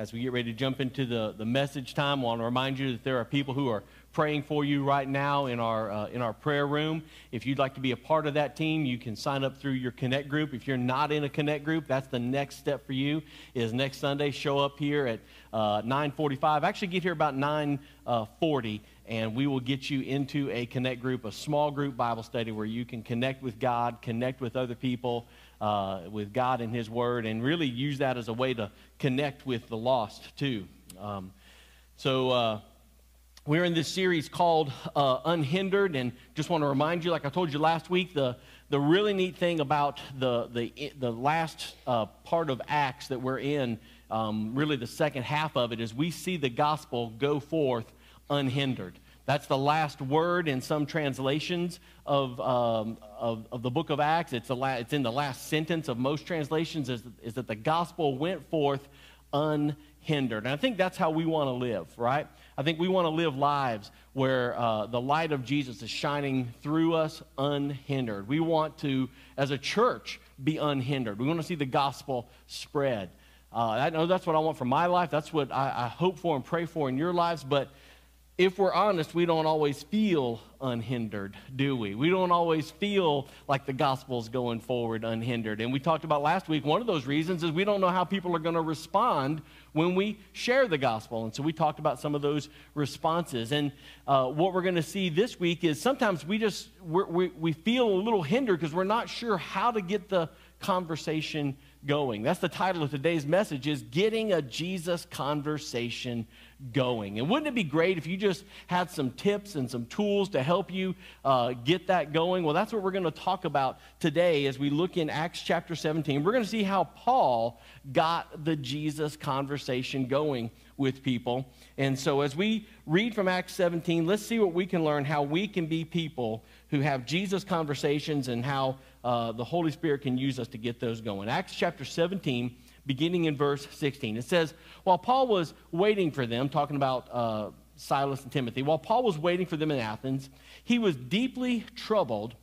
as we get ready to jump into the, the message time, I want to remind you that there are people who are praying for you right now in our, uh, in our prayer room. If you'd like to be a part of that team, you can sign up through your Connect group. If you're not in a Connect group, that's the next step for you is next Sunday, show up here at uh, 945. Actually, get here about 940 and we will get you into a connect group, a small group Bible study where you can connect with God, connect with other people, uh, with God and His Word, and really use that as a way to connect with the lost too. Um, so uh, we're in this series called uh, Unhindered, and just want to remind you, like I told you last week, the the really neat thing about the the the last uh, part of Acts that we're in, um, really the second half of it, is we see the gospel go forth unhindered. That's the last word in some translations of, um, of, of, the book of Acts. It's, the la- it's in the last sentence of most translations, is, is that the gospel went forth unhindered. And I think that's how we want to live, right? I think we want to live lives where uh, the light of Jesus is shining through us unhindered. We want to, as a church, be unhindered. We want to see the gospel spread. Uh, I know that's what I want for my life. That's what I, I hope for and pray for in your lives. But if we're honest, we don't always feel unhindered, do we? We don't always feel like the gospel's going forward unhindered. And we talked about last week, one of those reasons is we don't know how people are going to respond when we share the gospel. And so we talked about some of those responses. And uh, what we're going to see this week is sometimes we just, we we feel a little hindered because we're not sure how to get the conversation going. That's the title of today's message is Getting a Jesus Conversation Going. And wouldn't it be great if you just had some tips and some tools to help you uh, get that going? Well, that's what we're going to talk about today as we look in Acts chapter 17. We're going to see how Paul got the Jesus conversation going with people. And so as we read from Acts 17, let's see what we can learn how we can be people who have Jesus conversations and how uh, the Holy Spirit can use us to get those going. Acts chapter 17, beginning in verse 16. It says, While Paul was waiting for them, talking about uh, Silas and Timothy, while Paul was waiting for them in Athens, he was deeply troubled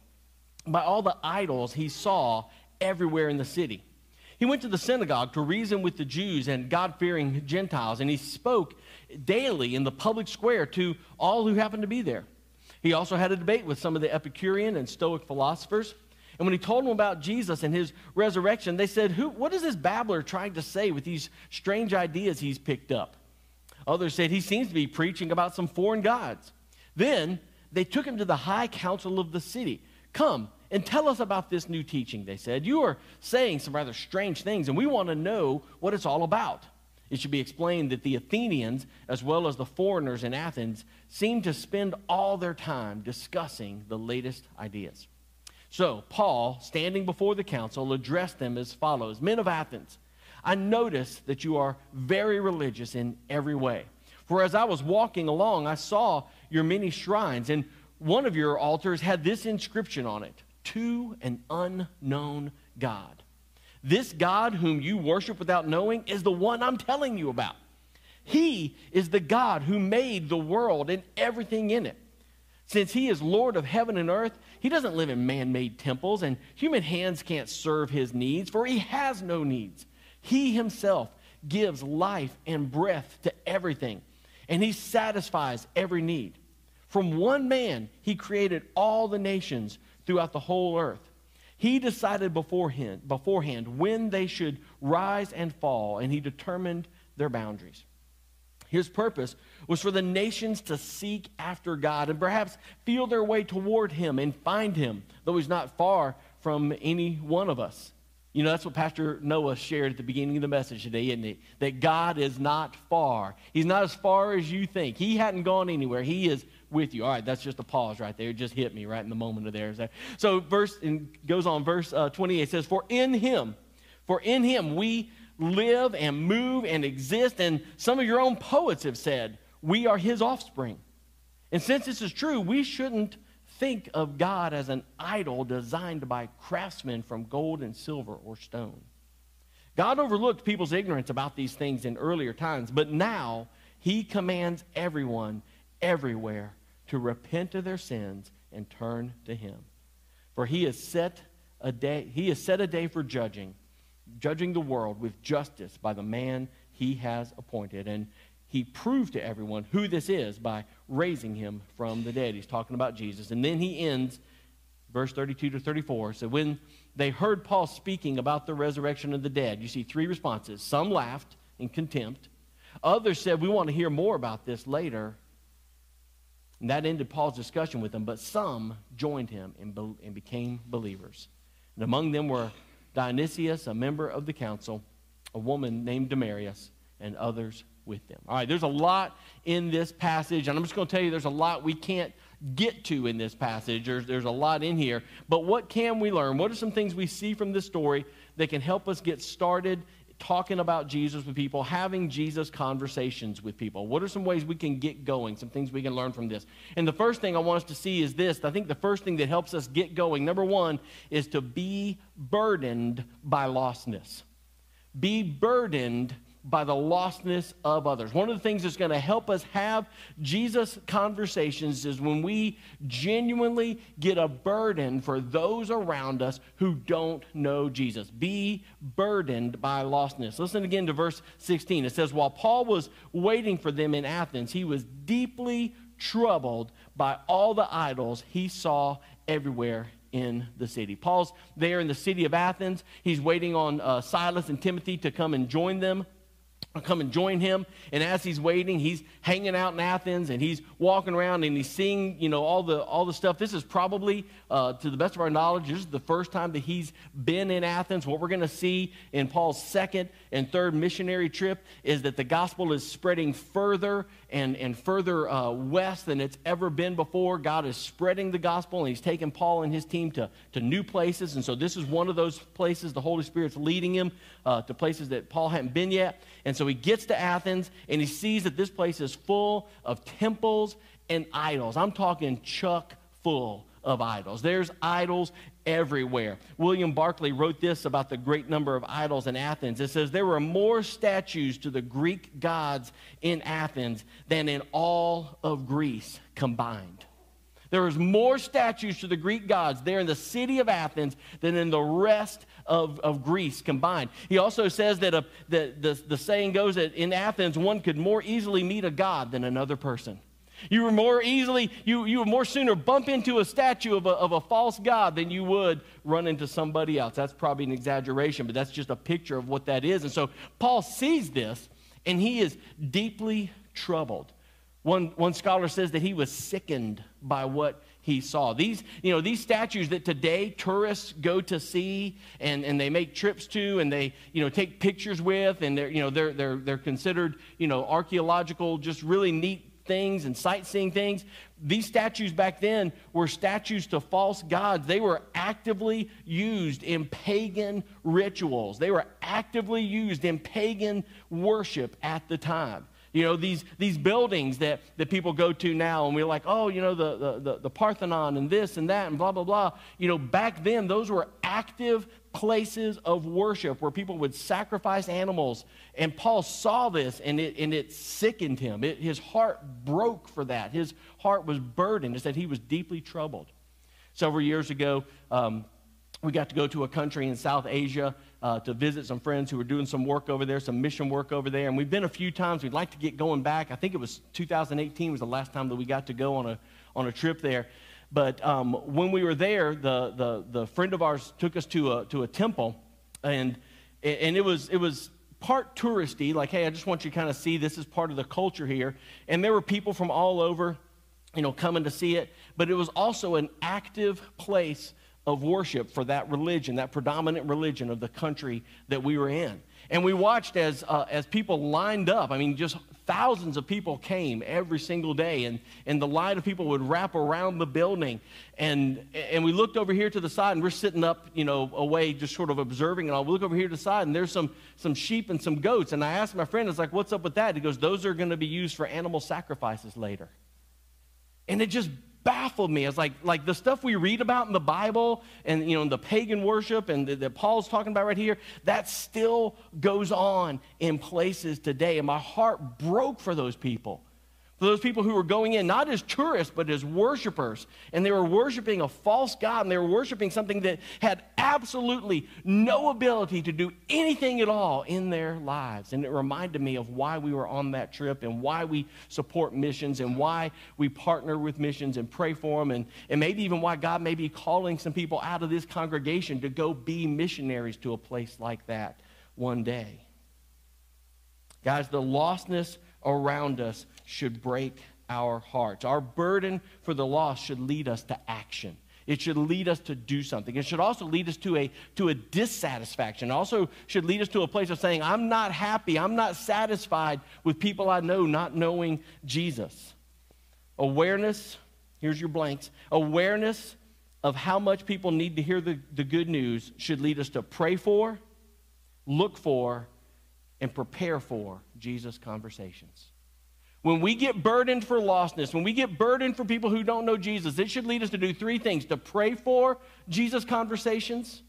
by all the idols he saw everywhere in the city. He went to the synagogue to reason with the Jews and God fearing Gentiles, and he spoke daily in the public square to all who happened to be there. He also had a debate with some of the Epicurean and Stoic philosophers. And when he told them about Jesus and his resurrection, they said, Who, What is this babbler trying to say with these strange ideas he's picked up? Others said, He seems to be preaching about some foreign gods. Then they took him to the high council of the city. Come and tell us about this new teaching, they said. You are saying some rather strange things, and we want to know what it's all about. It should be explained that the Athenians, as well as the foreigners in Athens, seemed to spend all their time discussing the latest ideas. So, Paul, standing before the council, addressed them as follows Men of Athens, I notice that you are very religious in every way. For as I was walking along, I saw your many shrines, and one of your altars had this inscription on it To an unknown God. This God whom you worship without knowing is the one I'm telling you about. He is the God who made the world and everything in it. Since he is Lord of heaven and earth, he doesn't live in man made temples, and human hands can't serve his needs, for he has no needs. He himself gives life and breath to everything, and he satisfies every need. From one man, he created all the nations throughout the whole earth. He decided beforehand, beforehand when they should rise and fall, and he determined their boundaries. His purpose was for the nations to seek after God and perhaps feel their way toward Him and find Him, though He's not far from any one of us. You know, that's what Pastor Noah shared at the beginning of the message today, isn't it? That God is not far. He's not as far as you think. He hadn't gone anywhere. He is with you. All right, that's just a pause right there. It just hit me right in the moment of there. So, verse and goes on, verse uh, 28 says, For in Him, for in Him we live and move and exist. And some of your own poets have said, we are his offspring. And since this is true, we shouldn't think of God as an idol designed by craftsmen from gold and silver or stone. God overlooked people's ignorance about these things in earlier times, but now he commands everyone everywhere to repent of their sins and turn to him. For he has set a day, he has set a day for judging judging the world with justice by the man he has appointed. And he proved to everyone who this is by raising him from the dead. He's talking about Jesus. And then he ends, verse 32 to 34. So when they heard Paul speaking about the resurrection of the dead, you see three responses. Some laughed in contempt, others said, We want to hear more about this later. And that ended Paul's discussion with them, but some joined him and, be- and became believers. And among them were Dionysius, a member of the council, a woman named Damaris, and others with them. All right, there's a lot in this passage, and I'm just going to tell you there's a lot we can't get to in this passage. There's, there's a lot in here. But what can we learn? What are some things we see from this story that can help us get started talking about Jesus with people, having Jesus conversations with people? What are some ways we can get going, some things we can learn from this? And the first thing I want us to see is this. I think the first thing that helps us get going, number one, is to be burdened by lostness. Be burdened by the lostness of others. One of the things that's going to help us have Jesus conversations is when we genuinely get a burden for those around us who don't know Jesus. Be burdened by lostness. Listen again to verse 16. It says, While Paul was waiting for them in Athens, he was deeply troubled by all the idols he saw everywhere in the city. Paul's there in the city of Athens. He's waiting on uh, Silas and Timothy to come and join them come and join him. And as he's waiting, he's hanging out in Athens and he's walking around and he's seeing, you know, all the all the stuff. This is probably, uh, to the best of our knowledge, this is the first time that he's been in Athens. What we're going to see in Paul's second and third missionary trip is that the gospel is spreading further and, and further uh, west than it's ever been before. God is spreading the gospel and he's taking Paul and his team to, to new places. And so this is one of those places. The Holy Spirit's leading him uh, to places that Paul hadn't been yet. And so he gets to Athens and he sees that this place is full of temples and idols. I'm talking chuck full of idols. There's idols everywhere. William Barclay wrote this about the great number of idols in Athens. It says there were more statues to the Greek gods in Athens than in all of Greece combined. There was more statues to the Greek gods there in the city of Athens than in the rest of, of Greece combined. He also says that, a, the, the, the saying goes that in Athens, one could more easily meet a god than another person. You were more easily, you, you would more sooner bump into a statue of a, of a false God than you would run into somebody else. That's probably an exaggeration, but that's just a picture of what that is. And so Paul sees this and he is deeply troubled. One, one scholar says that he was sickened by what he saw. These, you know, these statues that today tourists go to see and, and they make trips to and they, you know, take pictures with and they're, you know, they're, they're, they're considered, you know, archaeological, just really neat things and sightseeing things. These statues back then were statues to false gods. They were actively used in pagan rituals, they were actively used in pagan worship at the time. You know, these, these buildings that, that people go to now, and we're like, oh, you know, the, the, the Parthenon and this and that and blah, blah, blah. You know, back then, those were active places of worship where people would sacrifice animals. And Paul saw this and it, and it sickened him. It, his heart broke for that. His heart was burdened. It said he was deeply troubled. Several years ago, um, we got to go to a country in South Asia uh, to visit some friends who were doing some work over there, some mission work over there. And we've been a few times. We'd like to get going back. I think it was 2018 was the last time that we got to go on a, on a trip there. But um, when we were there, the, the, the friend of ours took us to a, to a temple, and, and it, was, it was part touristy, like, hey, I just want you to kind of see this is part of the culture here. And there were people from all over, you know, coming to see it. But it was also an active place of worship for that religion, that predominant religion of the country that we were in. And we watched as, uh, as people lined up. I mean, just thousands of people came every single day, and, and the line of people would wrap around the building. And, and we looked over here to the side, and we're sitting up, you know, away, just sort of observing. And I'll look over here to the side, and there's some, some sheep and some goats. And I asked my friend, I was like, what's up with that? He goes, those are going to be used for animal sacrifices later. And it just baffled me. It's like, like the stuff we read about in the Bible and, you know, the pagan worship and that Paul's talking about right here, that still goes on in places today. And my heart broke for those people. For those people who were going in not as tourists, but as worshipers. And they were worshiping a false God, and they were worshiping something that had absolutely no ability to do anything at all in their lives. And it reminded me of why we were on that trip and why we support missions and why we partner with missions and pray for them, and, and maybe even why God may be calling some people out of this congregation to go be missionaries to a place like that one day. Guys, the lostness around us should break our hearts. Our burden for the lost should lead us to action. It should lead us to do something. It should also lead us to a, to a dissatisfaction. It also should lead us to a place of saying, I'm not happy, I'm not satisfied with people I know not knowing Jesus. Awareness, here's your blanks. Awareness of how much people need to hear the, the good news should lead us to pray for, look for, and prepare for Jesus' conversations. When we get burdened for lostness, when we get burdened for people who don't know Jesus, it should lead us to do three things to pray for Jesus' conversations.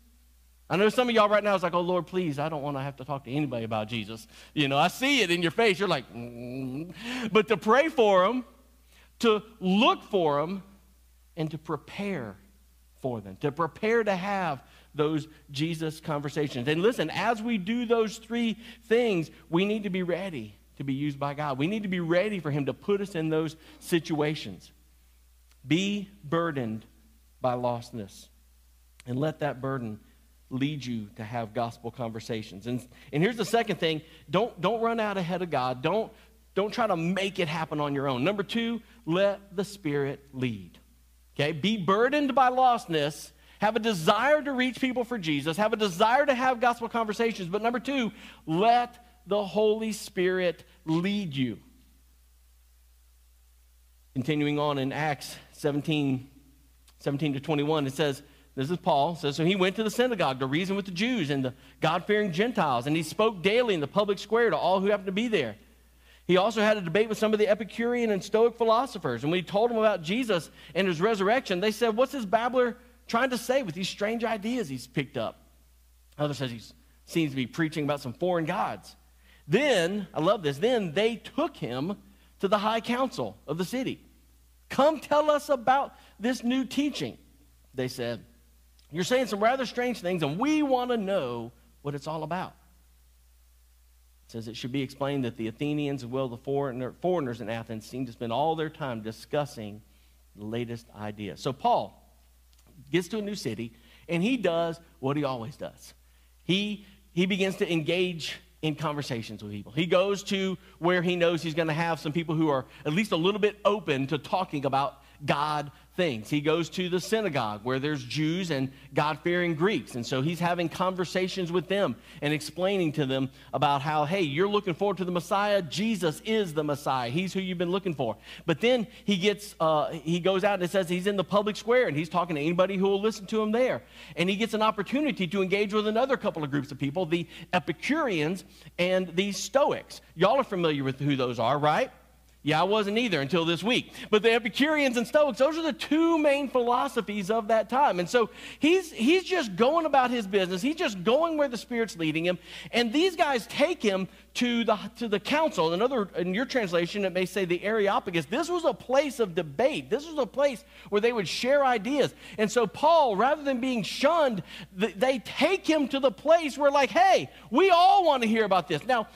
I know some of y'all right now is like, oh, Lord, please, I don't want to have to talk to anybody about Jesus. You know, I see it in your face. You're like, mm. but to pray for them, to look for them, and to prepare for them, to prepare to have those Jesus conversations. And listen, as we do those three things, we need to be ready to be used by God. We need to be ready for Him to put us in those situations. Be burdened by lostness and let that burden lead you to have gospel conversations. And, and here's the second thing don't, don't run out ahead of God. Don't, don't try to make it happen on your own. Number two, let the Spirit lead. Okay? Be burdened by lostness have a desire to reach people for Jesus, have a desire to have gospel conversations. But number two, let the Holy Spirit lead you. Continuing on in Acts 17, 17 to 21, it says, this is Paul. Says, so he went to the synagogue to reason with the Jews and the God fearing Gentiles, and he spoke daily in the public square to all who happened to be there. He also had a debate with some of the Epicurean and Stoic philosophers. And when he told them about Jesus and his resurrection, they said, What's this babbler trying to say with these strange ideas he's picked up. Others says he seems to be preaching about some foreign gods. Then, I love this, then they took him to the high council of the city. Come tell us about this new teaching, they said. You're saying some rather strange things, and we want to know what it's all about. It says it should be explained that the Athenians, as well as the foreigner, foreigners in Athens, seem to spend all their time discussing the latest ideas. So, Paul, gets to a new city, and he does what he always does. He, he begins to engage in conversations with people. He goes to where he knows he's going to have some people who are at least a little bit open to talking about God things. He goes to the synagogue where there's Jews and God fearing Greeks. And so he's having conversations with them and explaining to them about how, hey, you're looking forward to the Messiah. Jesus is the Messiah. He's who you've been looking for. But then he gets, uh, he goes out and it says he's in the public square and he's talking to anybody who will listen to him there. And he gets an opportunity to engage with another couple of groups of people, the Epicureans and the Stoics. Y'all are familiar with who those are, right? Yeah, I wasn't either until this week. But the Epicureans and Stoics, those are the two main philosophies of that time. And so he's, he's just going about his business. He's just going where the Spirit's leading him. And these guys take him to the, to the council. In, other, in your translation, it may say the Areopagus. This was a place of debate. This was a place where they would share ideas. And so Paul, rather than being shunned, they take him to the place where, like, hey, we all want to hear about this. Now,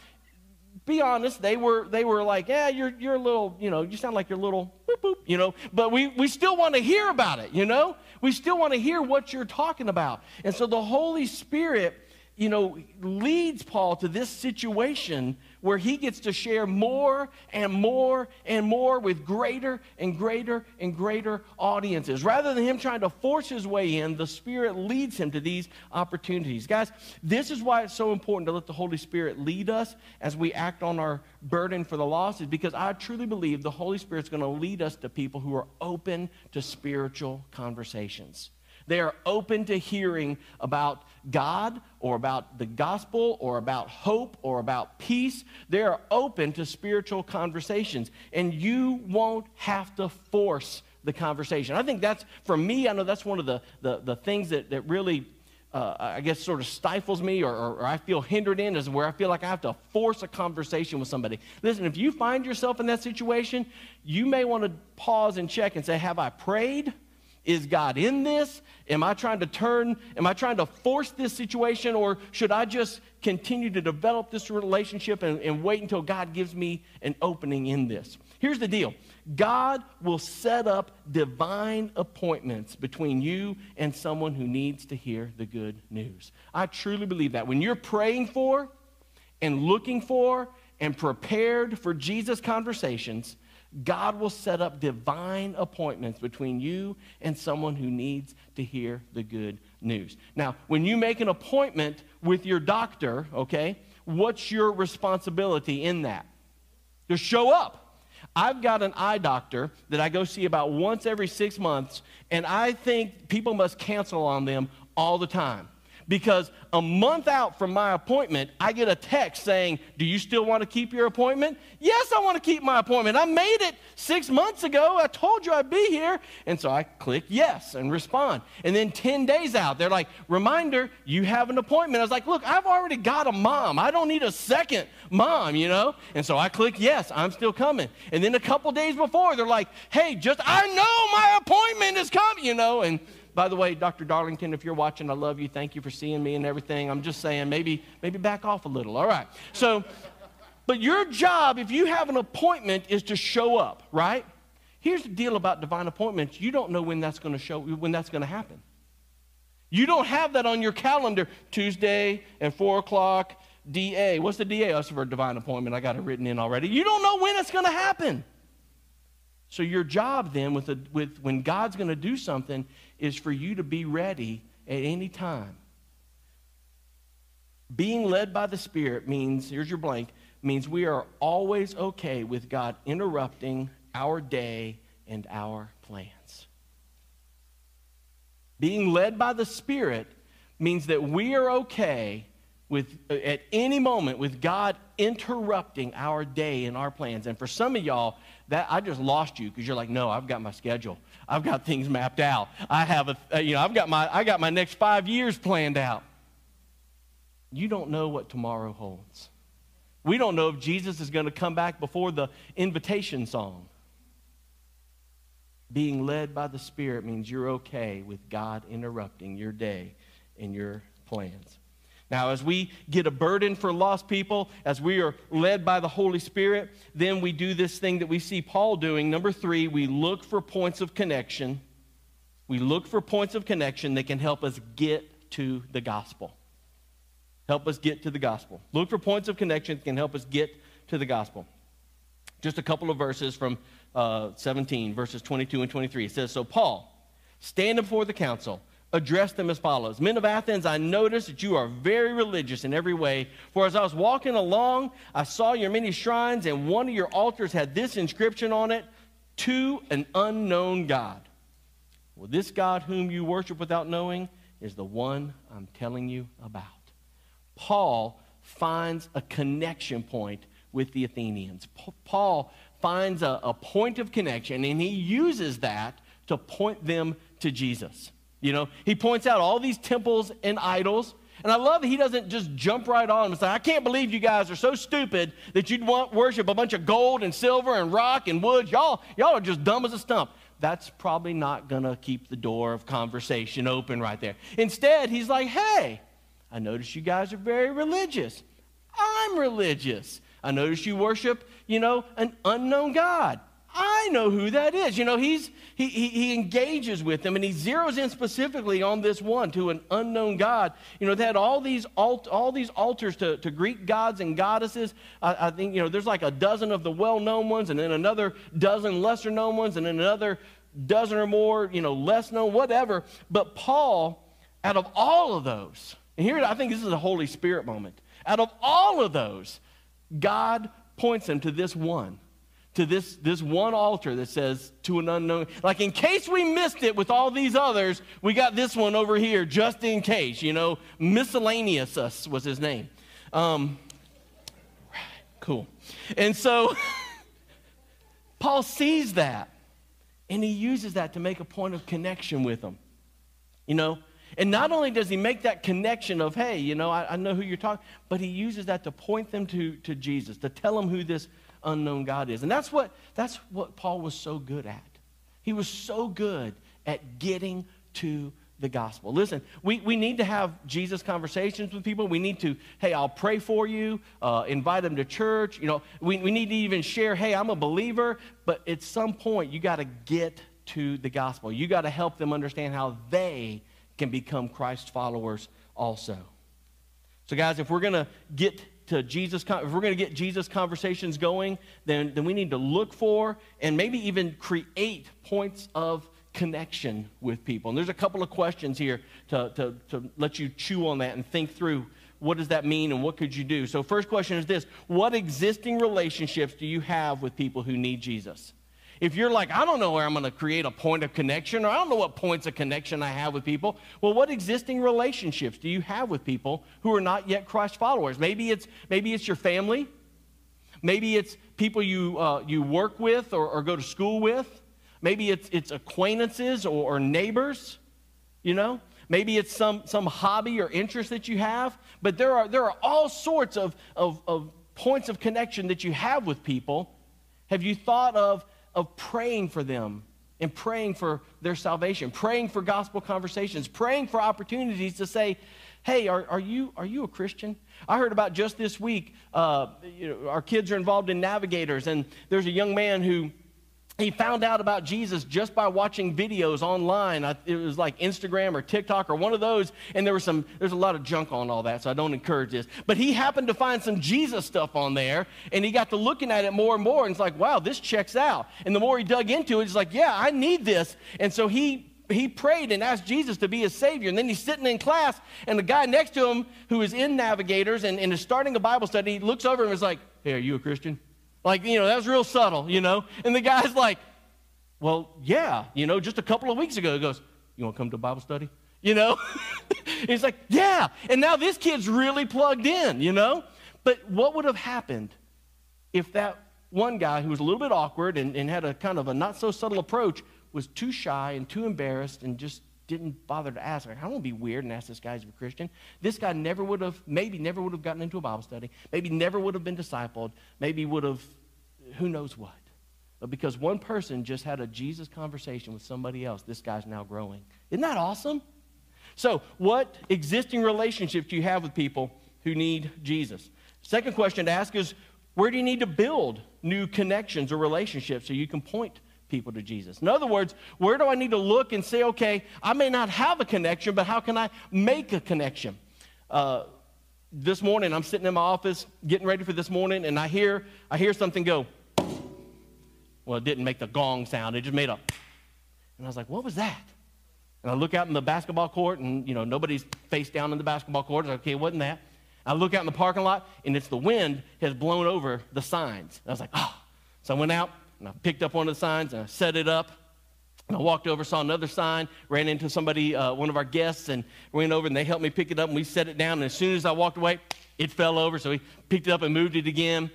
be honest, they were, they were like, yeah, you're, you're a little, you know, you sound like you're a little boop, boop, you know, but we, we still want to hear about it, you know? We still want to hear what you're talking about. And so the Holy Spirit, you know, leads Paul to this situation where he gets to share more and more and more with greater and greater and greater audiences. Rather than him trying to force his way in, the Spirit leads him to these opportunities. Guys, this is why it's so important to let the Holy Spirit lead us as we act on our burden for the lost, is because I truly believe the Holy Spirit's going to lead us to people who are open to spiritual conversations. They are open to hearing about God or about the gospel or about hope or about peace. They are open to spiritual conversations, and you won't have to force the conversation. I think that's, for me, I know that's one of the, the, the things that, that really uh, I guess, sort of stifles me or, or, or, I feel hindered in is where I feel like I have to force a conversation with somebody. Listen, if you find yourself in that situation, you may want to pause and check and say, Have I prayed? Is God in this? Am I trying to turn, am I trying to force this situation, or should I just continue to develop this relationship and, and wait until God gives me an opening in this? Here's the deal God will set up divine appointments between you and someone who needs to hear the good news. I truly believe that. When you're praying for and looking for and prepared for Jesus' conversations, God will set up divine appointments between you and someone who needs to hear the good news. Now, when you make an appointment with your doctor, okay, what's your responsibility in that? To show up. I've got an eye doctor that I go see about once every six months, and I think people must cancel on them all the time because a month out from my appointment, I get a text saying, Do you still want to keep your appointment? Yes, I want to keep my appointment. I made it six months ago. I told you I'd be here. And so I click yes and respond. And then 10 days out, they're like, Reminder, you have an appointment. I was like, Look, I've already got a mom. I don't need a second mom, you know? And so I click yes, I'm still coming. And then a couple days before, they're like, Hey, just, I know my appointment is coming, you know? And by the way, Dr. Darlington, if you're watching, I love you. Thank you for seeing me and everything. I'm just saying, maybe, maybe back off a little. All right. So, but your job, if you have an appointment, is to show up, right? Here's the deal about divine appointments. You don't know when that's going to show, when that's going to happen. You don't have that on your calendar, Tuesday at 4 o'clock, DA. What's the DA? That's for a divine appointment. I got it written in already. You don't know when it's going to happen. So your job then, with, a, with when God's going to do something, is for you to be ready at any time. Being led by the Spirit means, here's your blank, means we are always okay with God interrupting our day and our plans. Being led by the Spirit means that we are okay with at any moment with God interrupting our day and our plans. And for some of y'all, that I just lost you because you're like, no, I've got my schedule. I've got things mapped out. I have a, uh, you know, I've got my, I got my next five years planned out. You don't know what tomorrow holds. We don't know if Jesus is going to come back before the invitation song. Being led by the Spirit means you're okay with God interrupting your day and your plans. Now, as we get a burden for lost people, as we are led by the Holy Spirit, then we do this thing that we see Paul doing. Number three, we look for points of connection. We look for points of connection that can help us get to the gospel. Help us get to the gospel. Look for points of connection that can help us get to the gospel. Just a couple of verses from uh, 17, verses 22 and 23. It says, So Paul, standing before the council, addressed them as follows Men of Athens, I notice that you are very religious in every way. For as I was walking along, I saw your many shrines, and one of your altars had this inscription on it To an unknown God. Well, this God whom you worship without knowing is the one I'm telling you about. Paul finds a connection point with the Athenians. Paul finds a, a point of connection, and he uses that to point them to Jesus. You know, he points out all these temples and idols. And I love that he doesn't just jump right on and say, I can't believe you guys are so stupid that you'd want worship a bunch of gold and silver and rock and wood. Y'all, y'all are just dumb as a stump. That's probably not going to keep the door of conversation open right there. Instead, he's like, hey, I notice you guys are very religious. I'm religious. I notice you worship, you know, an unknown God. I know who that is. You know, he's, he, he, he, engages with them and he zeroes in specifically on this one to an unknown God. You know, they had all these, alt, all these altars to, to Greek gods and goddesses. I, I think, you know, there's like a dozen of the well known ones and then another dozen lesser known ones and then another dozen or more, you know, less known, whatever. But Paul, out of all of those, and here I think this is a Holy Spirit moment. Out of all of those, God points him to this one to this, this one altar that says to an unknown. Like, in case we missed it with all these others, we got this one over here just in case, you know. Miscellaneous Us was his name. Um, cool. And so, Paul sees that, and he uses that to make a point of connection with them. You know, And not only does he make that connection of, hey, you know, I, I know who you're talking, but he uses that to point them to, to Jesus, to tell them who this unknown God is. And that's what, that's what Paul was so good at. He was so good at getting to the gospel. Listen, we, we need to have Jesus conversations with people. We need to, hey, I'll pray for you, uh, invite them to church. You know, we, we need to even share, hey, I'm a believer. But at some point, you got to get to the gospel. You got to help them understand how they can become Christ followers also. So, guys, if we're going to get to Jesus, if we're going to get Jesus conversations going, then, then we need to look for and maybe even create points of connection with people. And there's a couple of questions here to, to, to let you chew on that and think through what does that mean and what could you do. So, first question is this What existing relationships do you have with people who need Jesus? If you're like, I don't know where I'm going to create a point of connection, or I don't know what points of connection I have with people, well, what existing relationships do you have with people who are not yet Christ followers? Maybe it's, maybe it's your family. Maybe it's people you, uh, you work with or, or go to school with. Maybe it's, it's acquaintances or, or neighbors, you know? Maybe it's some, some hobby or interest that you have. But there are, there are all sorts of, of, of points of connection that you have with people. Have you thought of, of praying for them and praying for their salvation, praying for gospel conversations, praying for opportunities to say, hey, are, are, you, are you a Christian? I heard about just this week, uh, you know, our kids are involved in navigators, and there's a young man who he found out about Jesus just by watching videos online. It was like Instagram or TikTok or one of those, and there was some. There's a lot of junk on all that, so I don't encourage this. But he happened to find some Jesus stuff on there, and he got to looking at it more and more, and it's like, wow, this checks out. And the more he dug into it, he's like, yeah, I need this. And so he he prayed and asked Jesus to be his Savior. And then he's sitting in class, and the guy next to him, who is in Navigators and, and is starting a Bible study, he looks over and is like, Hey, are you a Christian? Like, you know, that was real subtle, you know? And the guy's like, well, yeah, you know, just a couple of weeks ago, he goes, You want to come to Bible study? You know? He's like, Yeah. And now this kid's really plugged in, you know? But what would have happened if that one guy who was a little bit awkward and, and had a kind of a not so subtle approach was too shy and too embarrassed and just didn't bother to ask. Like, I don't want to be weird and ask this guy if he's a Christian. This guy never would have, maybe never would have gotten into a Bible study. Maybe never would have been discipled. Maybe would have, who knows what. But because one person just had a Jesus conversation with somebody else, this guy's now growing. Isn't that awesome? So, what existing relationships do you have with people who need Jesus? Second question to ask is where do you need to build new connections or relationships so you can point people to Jesus? In other words, where do I need to look and say, okay, I may not have a connection, but how can I make a connection? Uh, this morning, I'm sitting in my office getting ready for this morning, and I hear, I hear something go, well, it didn't make the gong sound. It just made a. And I was like, what was that? And I look out in the basketball court, and you know nobody's face down in the basketball court. Like, okay, wasn't that. I look out in the parking lot, and it's the wind has blown over the signs. And I was like, oh. So I went out and I picked up one of the signs and I set it up. And I walked over, saw another sign, ran into somebody, uh, one of our guests, and went over and they helped me pick it up and we set it down. And as soon as I walked away, it fell over. So we picked it up and moved it again.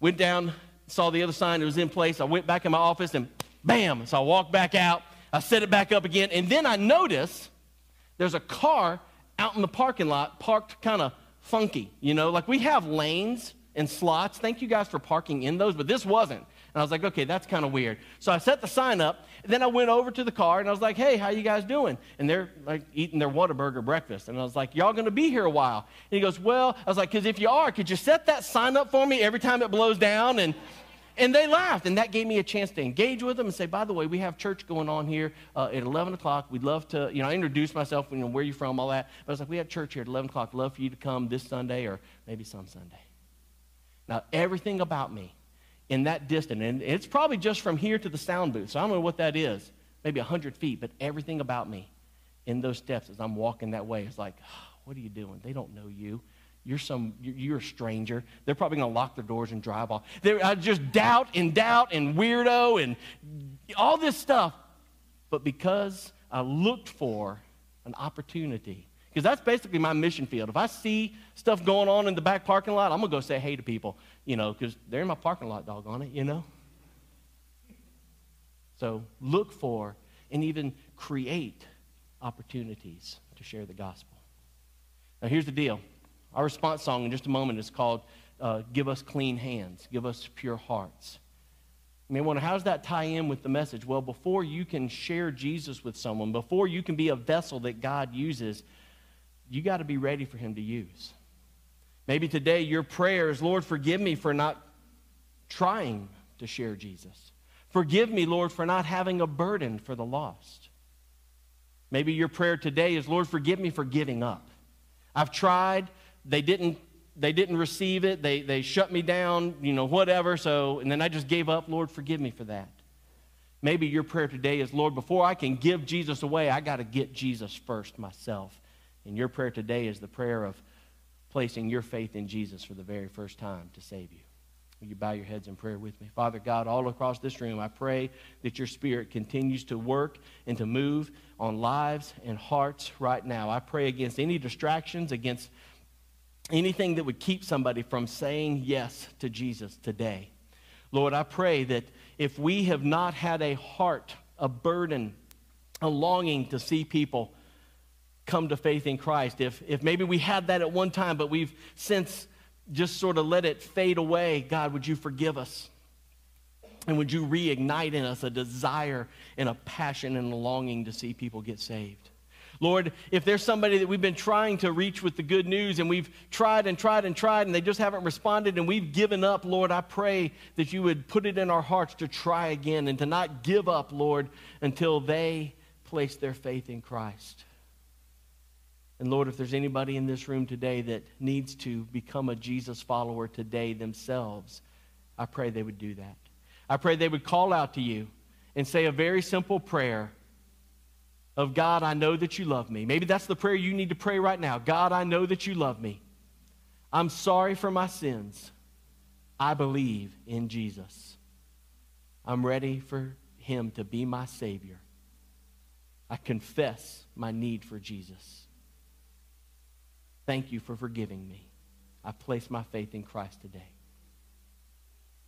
Went down saw the other sign, it was in place. I went back in my office and bam. So I walked back out. I set it back up again. And then I notice there's a car out in the parking lot parked kind of funky. You know, like we have lanes and slots. Thank you guys for parking in those, but this wasn't. And I was like, okay, that's kind of weird. So I set the sign up. then I went over to the car and I was like, hey, how you guys doing? And they're like eating their Whataburger breakfast. And I was like, y'all going to be here a while? And he goes, well, I was like, because if you are, could you set that sign up for me every time it blows down? And and they laughed, and that gave me a chance to engage with them and say, by the way, we have church going on here uh, at 11 o'clock. We'd love to, you know, I introduced myself, you know, where you from, all that. But I was like, we have church here at 11 o'clock. Love for you to come this Sunday or maybe some Sunday. Now, everything about me in that distance, and it's probably just from here to the sound booth, so I don't know what that is, maybe 100 feet, but everything about me in those steps as I'm walking that way is like, oh, what are you doing? They don't know you. You're some, you're a stranger. They're probably going to lock their doors and drive off. They're uh, just doubt and doubt and weirdo and all this stuff. But because I looked for an opportunity, because that's basically my mission field. If I see stuff going on in the back parking lot, I'm going to go say hey to people, you know, because they're in my parking lot, doggone it, you know? So look for and even create opportunities to share the gospel. Now, here's the deal. Our response song in just a moment is called uh, Give Us Clean Hands, Give Us Pure Hearts. You may wonder, how does that tie in with the message? Well, before you can share Jesus with someone, before you can be a vessel that God uses, you got to be ready for Him to use. Maybe today your prayer is, Lord, forgive me for not trying to share Jesus. Forgive me, Lord, for not having a burden for the lost. Maybe your prayer today is, Lord, forgive me for giving up. I've tried, they didn't they didn't receive it. They, they shut me down, you know, whatever. So, and then I just gave up. Lord, forgive me for that. Maybe your prayer today is, Lord, before I can give Jesus away, I got to get Jesus first myself. And your prayer today is the prayer of placing your faith in Jesus for the very first time to save you. Will you bow your heads in prayer with me? Father God, all across this room, I pray that your Spirit continues to work and to move on lives and hearts right now. I pray against any distractions, against anything that would keep somebody from saying yes to Jesus today. Lord, I pray that if we have not had a heart, a burden, a longing to see people come to faith in Christ, if, if maybe we had that at one time, but we've since just sort of let it fade away, God, would you forgive us? And would you reignite in us a desire and a passion and a longing to see people get saved? Lord, if there's somebody that we've been trying to reach with the good news and we've tried and tried and tried and they just haven't responded and we've given up, Lord, I pray that you would put it in our hearts to try again and to not give up, Lord, until they place their faith in Christ. And Lord, if there's anybody in this room today that needs to become a Jesus follower today themselves, I pray they would do that. I pray they would call out to you and say a very simple prayer of God, I know that you love me. Maybe that's the prayer you need to pray right now. God, I know that you love me. I'm sorry for my sins. I believe in Jesus. I'm ready for him to be my Savior. I confess my need for Jesus. Thank you for forgiving me. I place my faith in Christ today.